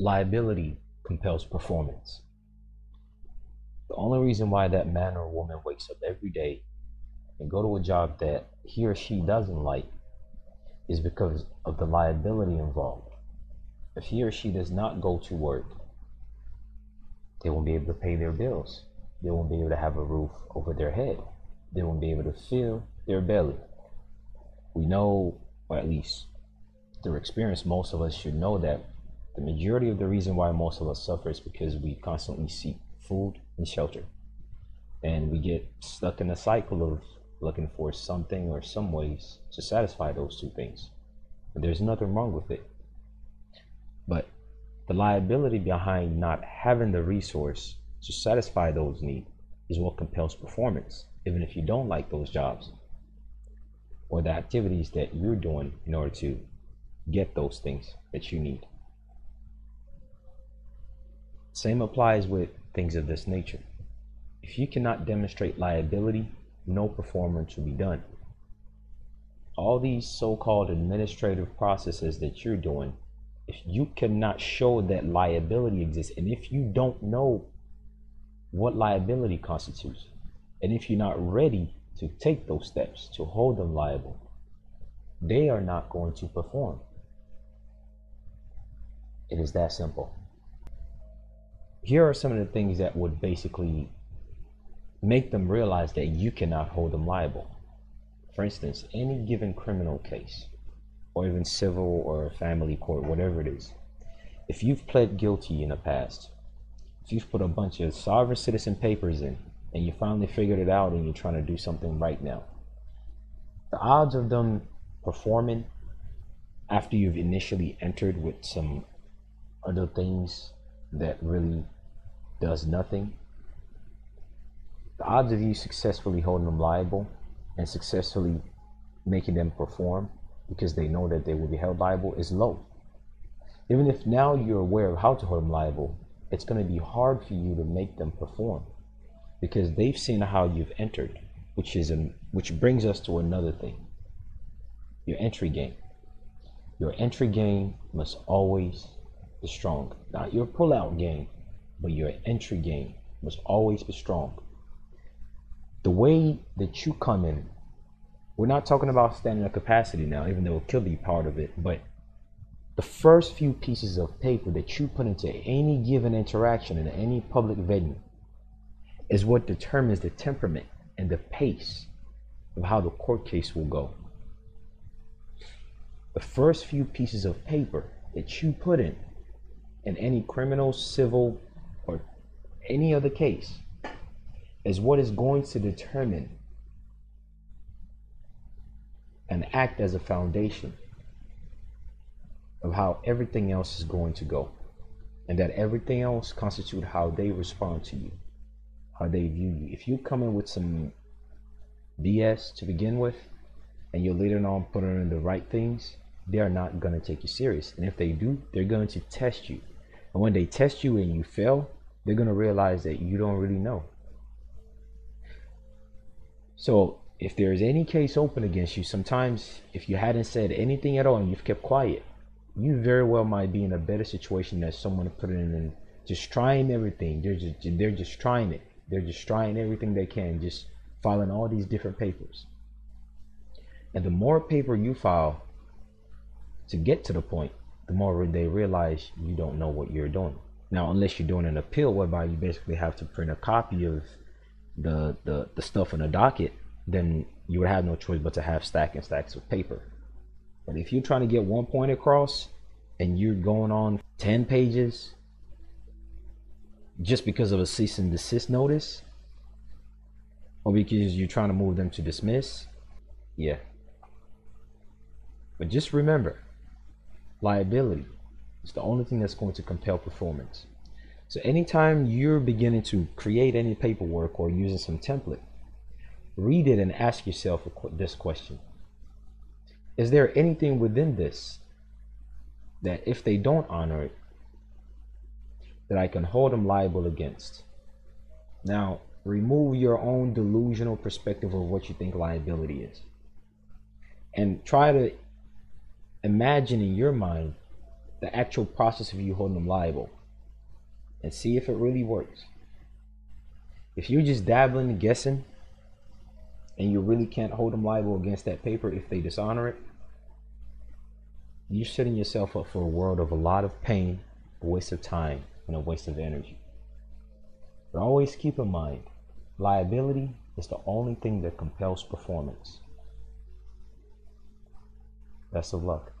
liability compels performance. The only reason why that man or woman wakes up every day and go to a job that he or she doesn't like is because of the liability involved. If he or she does not go to work, they won't be able to pay their bills. They won't be able to have a roof over their head. They won't be able to fill their belly. We know, or at least through experience, most of us should know that the majority of the reason why most of us suffer is because we constantly seek food and shelter. And we get stuck in a cycle of looking for something or some ways to satisfy those two things. And there's nothing wrong with it. But the liability behind not having the resource to satisfy those needs is what compels performance, even if you don't like those jobs or the activities that you're doing in order to get those things that you need. Same applies with things of this nature. If you cannot demonstrate liability, no performance will be done. All these so called administrative processes that you're doing, if you cannot show that liability exists, and if you don't know what liability constitutes, and if you're not ready to take those steps to hold them liable, they are not going to perform. It is that simple here are some of the things that would basically make them realize that you cannot hold them liable. For instance, any given criminal case, or even civil or family court, whatever it is, if you've pled guilty in the past, if you've put a bunch of sovereign citizen papers in, and you finally figured it out and you're trying to do something right now, the odds of them performing after you've initially entered with some other things that really does nothing, the odds of you successfully holding them liable and successfully making them perform because they know that they will be held liable is low. Even if now you're aware of how to hold them liable, it's going to be hard for you to make them perform because they've seen how you've entered, which is an, which brings us to another thing. Your entry game. Your entry game must always be strong. Not your pull-out game, but your entry game must always be strong. The way that you come in, we're not talking about standing up capacity now, even though it could be part of it, but the first few pieces of paper that you put into any given interaction in any public venue is what determines the temperament and the pace of how the court case will go. The first few pieces of paper that you put in in any criminal, civil, or any other case is what is going to determine and act as a foundation of how everything else is going to go. And that everything else constitute how they respond to you how they view you. If you come in with some bs to begin with and you're later on put in the right things they are not going to take you serious. And if they do they're going to test you and when they test you and you fail, they're going to realize that you don't really know. So if there's any case open against you, sometimes if you hadn't said anything at all and you've kept quiet, you very well might be in a better situation than someone put in and just trying everything. They're just they're just trying it. They're just trying everything they can, just filing all these different papers. And the more paper you file to get to the point, the more they realize you don't know what you're doing. Now, unless you're doing an appeal whereby you basically have to print a copy of the, the, the stuff in a docket, then you would have no choice but to have stack and stacks of paper. But if you're trying to get one point across and you're going on 10 pages just because of a cease and desist notice, or because you're trying to move them to dismiss, yeah. But just remember, liability. It's the only thing that's going to compel performance. So anytime you're beginning to create any paperwork or using some template, read it and ask yourself this question. Is there anything within this that if they don't honor it, that I can hold them liable against? Now, remove your own delusional perspective of what you think liability is. And try to imagine in your mind the actual process of you holding them liable and see if it really works. If you're just dabbling and guessing and you really can't hold them liable against that paper if they dishonor it, you're setting yourself up for a world of a lot of pain, a waste of time, and a waste of energy. But always keep in mind, liability is the only thing that compels performance. Best of luck.